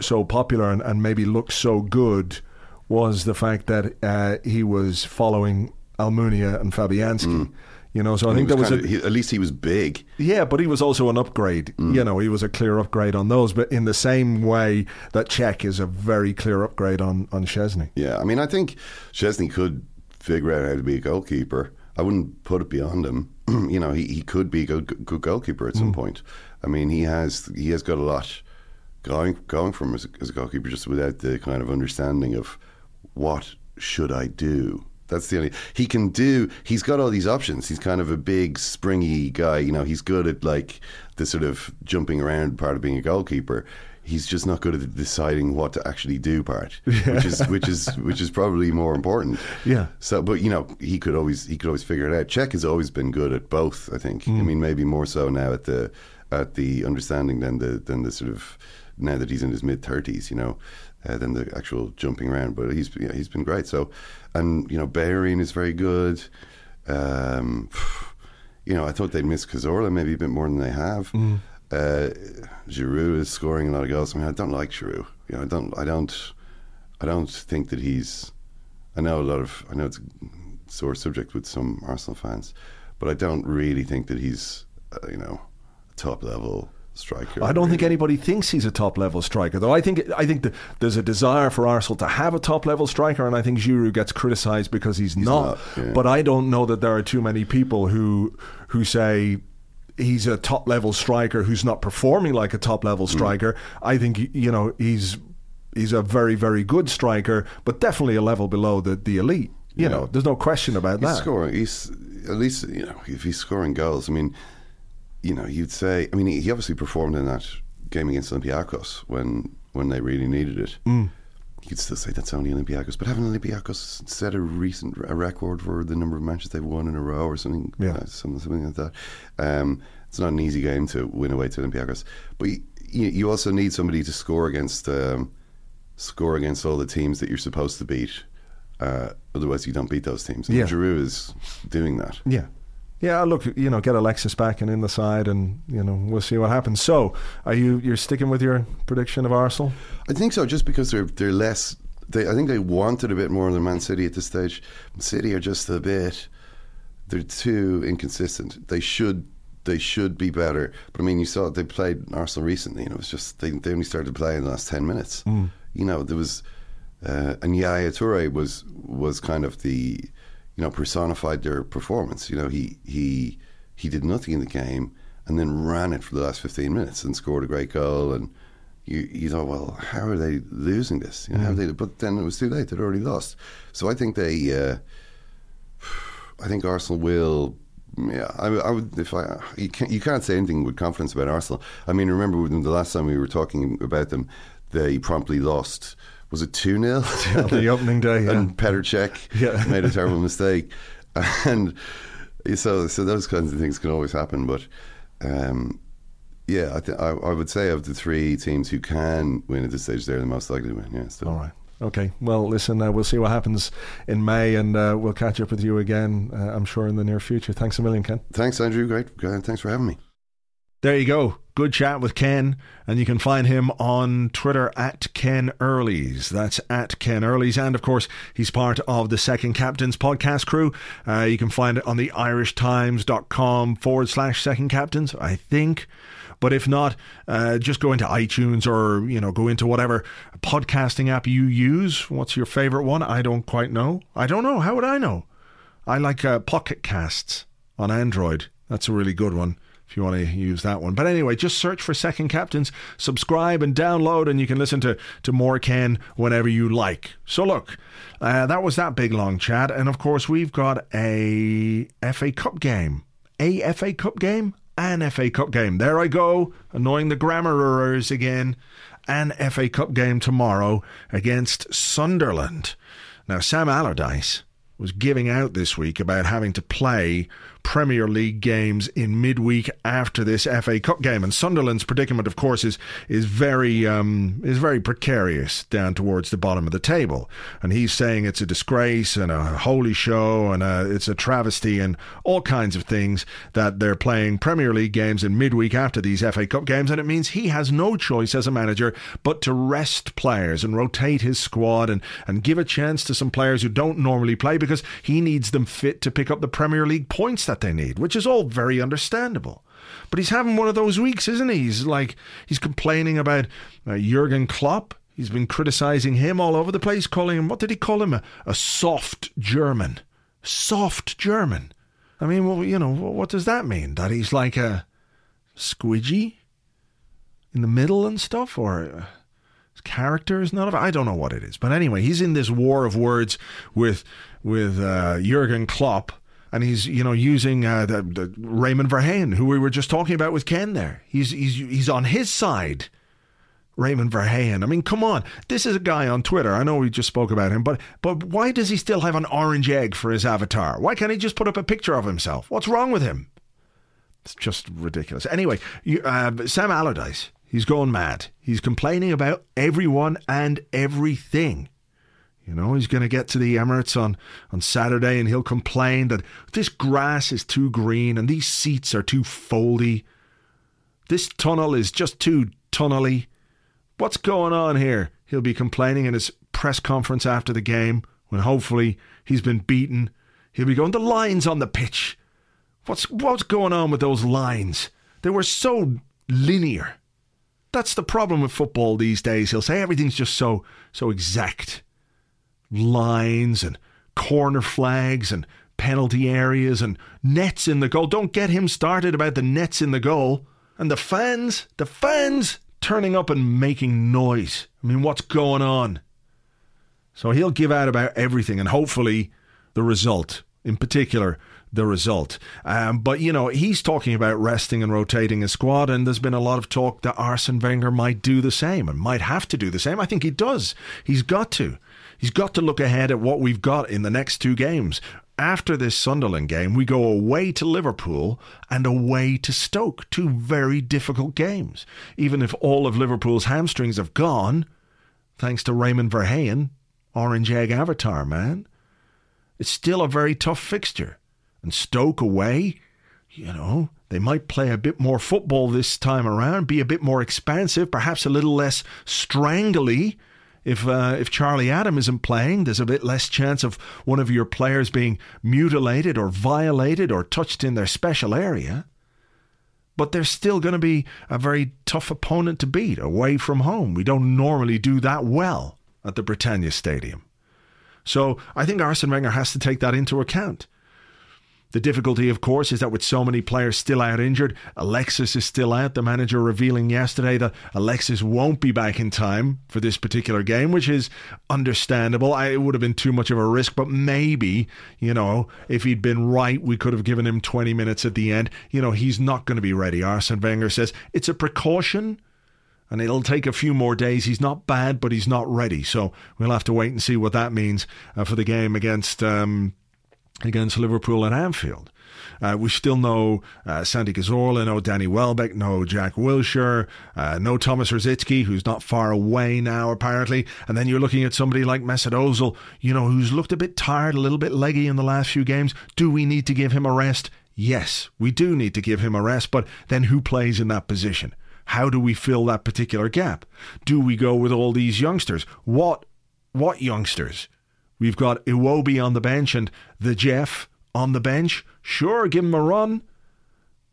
so popular and, and maybe look so good was the fact that uh, he was following Almunia and Fabianski. You know, so I think that was kind a he- at least he was big. yeah, but he was also an upgrade. Mm. You know, he was a clear upgrade on those. But in the same way that Cech is a very clear upgrade on on Szczesny. Yeah, I mean, I think Szczesny could figure out how to be a goalkeeper. I wouldn't put it beyond him. you know, he, he could be a good, good goalkeeper at some mm. point. I mean, he has he has got a lot going going from as a, as a goalkeeper, just without the kind of understanding of what should I do. That's the only he can do. He's got all these options. He's kind of a big, springy guy. You know, he's good at like the sort of jumping around part of being a goalkeeper. He's just not good at the deciding what to actually do part, which is which is which is probably more important. Yeah. So, but you know, he could always he could always figure it out. Cech has always been good at both. I think. I mm. mean, maybe more so now at the at the understanding than the than the sort of now that he's in his mid thirties. You know, uh, than the actual jumping around. But he's yeah, he's been great. So, and you know, Bellerin is very good. Um, you know, I thought they'd miss Cazorla maybe a bit more than they have. Uh, Giroud is scoring a lot of goals. I mean, I don't like Giroud. You know, I don't. I don't. I don't think that he's. I know a lot of. I know it's a sore subject with some Arsenal fans, but I don't really think that he's. Uh, you know, a top level striker. I don't think anybody thinks he's a top level striker, though. I think I think that there's a desire for Arsenal to have a top level striker, and I think Giroud gets criticised because he's, not. not, yeah. But I don't know that there are too many people who who say he's a top level striker who's not performing like a top level striker. Mm. I think you know he's he's a very very good striker, but definitely a level below the the elite. You yeah. know, there's no question about he's that. Scoring, he's at least you know if he's scoring goals. I mean, you know, you'd say. I mean, he, obviously performed in that game against Olympiacos when when they really needed it. Mm. You could still say that's only Olympiacos, but haven't Olympiacos set a recent a record for the number of matches they've won in a row or something? Yeah, uh, something, something like that. Um, it's not an easy game to win away to Olympiacos, but you, you also need somebody to score against um, score against all the teams that you're supposed to beat. Uh, otherwise, you don't beat those teams. And yeah. Giroud is doing that. Yeah. Yeah, look, you know, get Alexis back and in the side, and you know, we'll see what happens. So, are you you're sticking with your prediction of Arsenal? I think so, just because they're they're less. They, I think they wanted a bit more than Man City at this stage. City are just a bit. They're too inconsistent. They should they should be better. But I mean, you saw they played Arsenal recently, and it was just they, they only started playing in the last ten minutes. Mm. You know, there was uh, and Yaya Toure was was kind of the you know personified their performance. You know, he he he did nothing in the game and then ran it for the last fifteen minutes and scored a great goal and. You, you thought, well, how are they losing this? You know, mm. they, but then it was too late; they'd already lost. So I think they, uh, I think Arsenal will yeah, I, I, would. If I, you can't, you can't say anything with confidence about Arsenal. I mean, remember the last time we were talking about them, they promptly lost. Was it two 0 the opening day? Yeah. And Petr Cech yeah. made a terrible mistake, and so so those kinds of things can always happen. But um, yeah, I, th- I, I, would say of the three teams who can win at this stage, they're the most likely to win. Yeah, still. All right. Okay. Well, listen, uh, we'll see what happens in May, and uh, we'll catch up with you again, uh, I'm sure, in the near future. Thanks a million, Ken. Thanks, Andrew. Great. Thanks for having me. There you go. Good chat with Ken, and you can find him on Twitter at Ken Earlies. That's at Ken Earlies, and of course, he's part of the Second Captains podcast crew. Uh, you can find it on the irishtimes.com forward slash second captains, I think. But if not, uh, just go into iTunes or you know go into whatever podcasting app you use. What's your favorite one? I don't quite know. I don't know. How would I know? I like uh, Pocket Casts on Android. That's a really good one if you want to use that one. But anyway, just search for Second Captains, subscribe and download, and you can listen to, to more Ken whenever you like. So, look, uh, that was that big long chat. And of course, we've got a FA Cup game. A FA Cup game? an FA Cup game. There I go, annoying the grammar errors again. An FA Cup game tomorrow against Sunderland. Now, Sam Allardyce was giving out this week about having to play Premier League games in midweek after this FA Cup game. And Sunderland's predicament, of course, is is very um, is very precarious down towards the bottom of the table. And he's saying it's a disgrace and a holy show and a, it's a travesty and all kinds of things that they're playing Premier League games in midweek after these FA Cup games. And it means he has no choice as a manager but to rest players and rotate his squad and, and give a chance to some players who don't normally play because he needs them fit to pick up the Premier League points that that they need, which is all very understandable. But he's having one of those weeks, isn't he? He's like he's complaining about uh, Jurgen Klopp. He's been criticizing him all over the place, calling him what did he call him? A, a soft German. Soft German. I mean, well, you know, what does that mean? That he's like a squidgy in the middle and stuff, or uh, his character is not of. I don't know what it is, but anyway, he's in this war of words with with uh, Jurgen Klopp and he's you know using uh, the, the Raymond Verheijen, who we were just talking about with Ken. There, he's he's he's on his side. Raymond Verheijen. I mean, come on. This is a guy on Twitter. I know we just spoke about him, but but why does he still have an orange egg for his avatar? Why can't he just put up a picture of himself? What's wrong with him? It's just ridiculous. Anyway, you, uh, Sam Allardyce, he's going mad. He's complaining about everyone and everything. You know, he's going to get to the Emirates on, on Saturday and he'll complain that this grass is too green and these seats are too foldy. This tunnel is just too tunnely. What's going on here? He'll be complaining in his press conference after the game when hopefully he's been beaten. He'll be going, the lines on the pitch. What's, what's going on with those lines? They were so linear. That's the problem with football these days. He'll say everything's just so so exact lines and corner flags and penalty areas and nets in the goal. Don't get him started about the nets in the goal. And the fans, the fans turning up and making noise. I mean, what's going on? So he'll give out about everything and hopefully the result, in particular, the result. Um, but, you know, he's talking about resting and rotating his squad, and there's been a lot of talk that Arsene Wenger might do the same and might have to do the same. I think he does. He's got to. He's got to look ahead at what we've got in the next two games. After this Sunderland game, we go away to Liverpool and away to Stoke. Two very difficult games. Even if all of Liverpool's hamstrings have gone, thanks to Raymond Verheijen, Orange Egg Avatar, man, it's still a very tough fixture. And Stoke away, you know, they might play a bit more football this time around, be a bit more expansive, perhaps a little less strangly if uh, if Charlie Adam isn't playing, there's a bit less chance of one of your players being mutilated or violated or touched in their special area. But they're still going to be a very tough opponent to beat away from home. We don't normally do that well at the Britannia Stadium. So I think Arsene Wenger has to take that into account. The difficulty, of course, is that with so many players still out injured, Alexis is still out. The manager revealing yesterday that Alexis won't be back in time for this particular game, which is understandable. I, it would have been too much of a risk, but maybe, you know, if he'd been right, we could have given him 20 minutes at the end. You know, he's not going to be ready. Arsene Wenger says it's a precaution and it'll take a few more days. He's not bad, but he's not ready. So we'll have to wait and see what that means uh, for the game against. Um, against Liverpool at Anfield. Uh, we still know uh, Santi Cazorla, no Danny Welbeck, no Jack Wilshere, uh, no Thomas Rosicky, who's not far away now, apparently. And then you're looking at somebody like Mesut Ozil, you know, who's looked a bit tired, a little bit leggy in the last few games. Do we need to give him a rest? Yes, we do need to give him a rest, but then who plays in that position? How do we fill that particular gap? Do we go with all these youngsters? What what youngsters? We've got Iwobi on the bench and the Jeff on the bench. Sure, give him a run.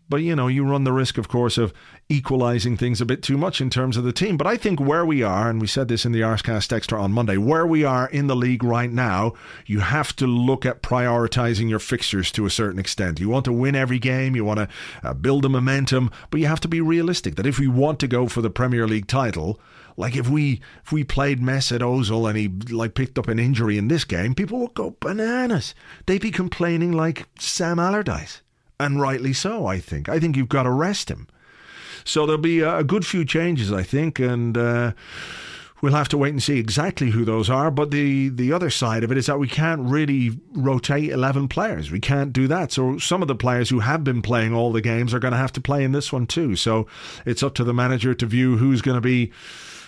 But, you know, you run the risk, of course, of equalising things a bit too much in terms of the team. But I think where we are, and we said this in the Arsecast Extra on Monday, where we are in the league right now, you have to look at prioritising your fixtures to a certain extent. You want to win every game, you want to uh, build a momentum, but you have to be realistic that if we want to go for the Premier League title, like if we if we played Mesut Ozil and he like picked up an injury in this game, people would go bananas. They'd be complaining like Sam Allardyce, and rightly so. I think. I think you've got to rest him. So there'll be a good few changes, I think, and. Uh, We'll have to wait and see exactly who those are. But the, the other side of it is that we can't really rotate 11 players. We can't do that. So some of the players who have been playing all the games are going to have to play in this one too. So it's up to the manager to view who's going to be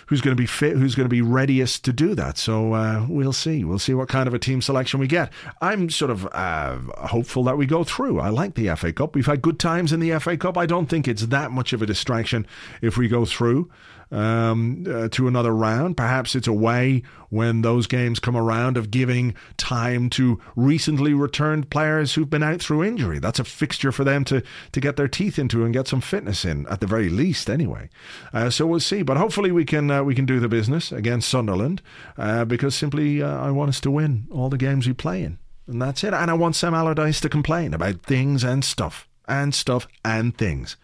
who's going to be fit, who's going to be readiest to do that. So uh, we'll see. We'll see what kind of a team selection we get. I'm sort of uh, hopeful that we go through. I like the FA Cup. We've had good times in the FA Cup. I don't think it's that much of a distraction if we go through um, uh, to another round. Perhaps it's a way when those games come around of giving time to recently returned players who've been out through injury. That's a fixture for them to, to get their teeth into and get some fitness in, at the very least, anyway. Uh, so we'll see. But hopefully we can uh, we can do the business against Sunderland uh, because simply uh, I want us to win all the games we play in. And that's it. And I want Sam Allardyce to complain about things and stuff and stuff and things.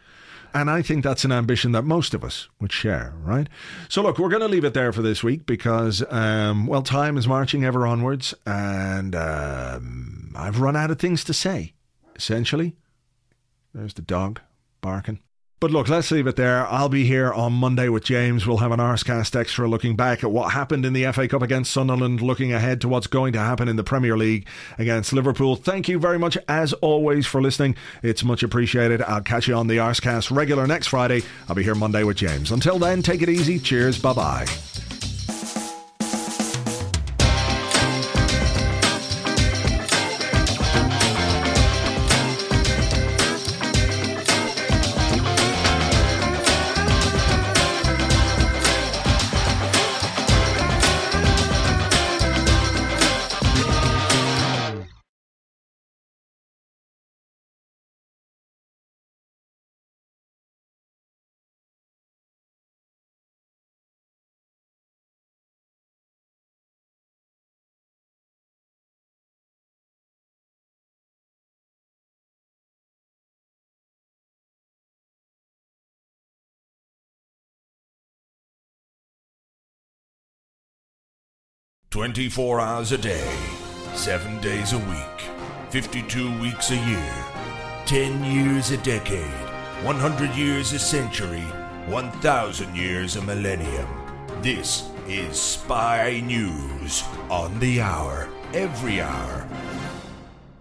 And I think that's an ambition that most of us would share, right? So, look, we're going to leave it there for this week because, um, well, time is marching ever onwards, and um, I've run out of things to say, essentially. There's the dog barking. But look, let's leave it there. I'll be here on Monday with James. We'll have an Arsecast extra looking back at what happened in the FA Cup against Sunderland, looking ahead to what's going to happen in the Premier League against Liverpool. Thank you very much, as always, for listening. It's much appreciated. I'll catch you on the Arsecast regular next Friday. I'll be here Monday with James. Until then, take it easy. Cheers. Bye bye. 24 hours a day, 7 days a week, 52 weeks a year, 10 years a decade, 100 years a century, 1,000 years a millennium. This is Spy News on the hour, every hour.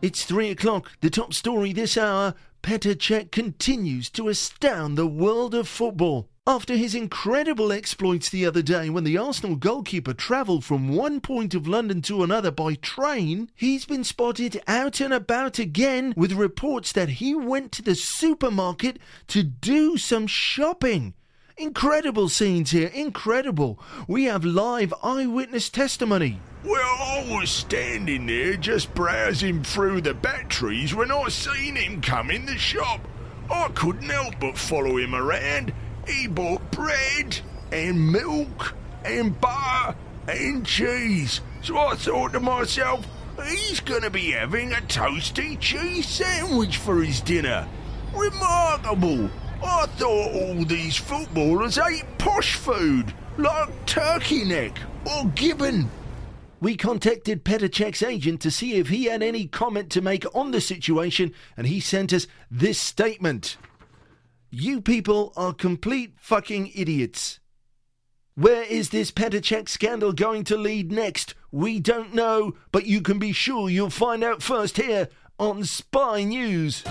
It's three o'clock. The top story this hour Petr Cech continues to astound the world of football. After his incredible exploits the other day when the Arsenal goalkeeper travelled from one point of London to another by train, he's been spotted out and about again with reports that he went to the supermarket to do some shopping. Incredible scenes here, incredible. We have live eyewitness testimony. Well, I was standing there just browsing through the batteries when I seen him come in the shop. I couldn't help but follow him around. He bought bread and milk and butter and cheese. So I thought to myself, he's going to be having a toasty cheese sandwich for his dinner. Remarkable. I thought all these footballers ate posh food, like turkey neck or gibbon. We contacted Petr Cech's agent to see if he had any comment to make on the situation, and he sent us this statement. You people are complete fucking idiots. Where is this Petr Cech scandal going to lead next? We don't know, but you can be sure you'll find out first here on Spy News.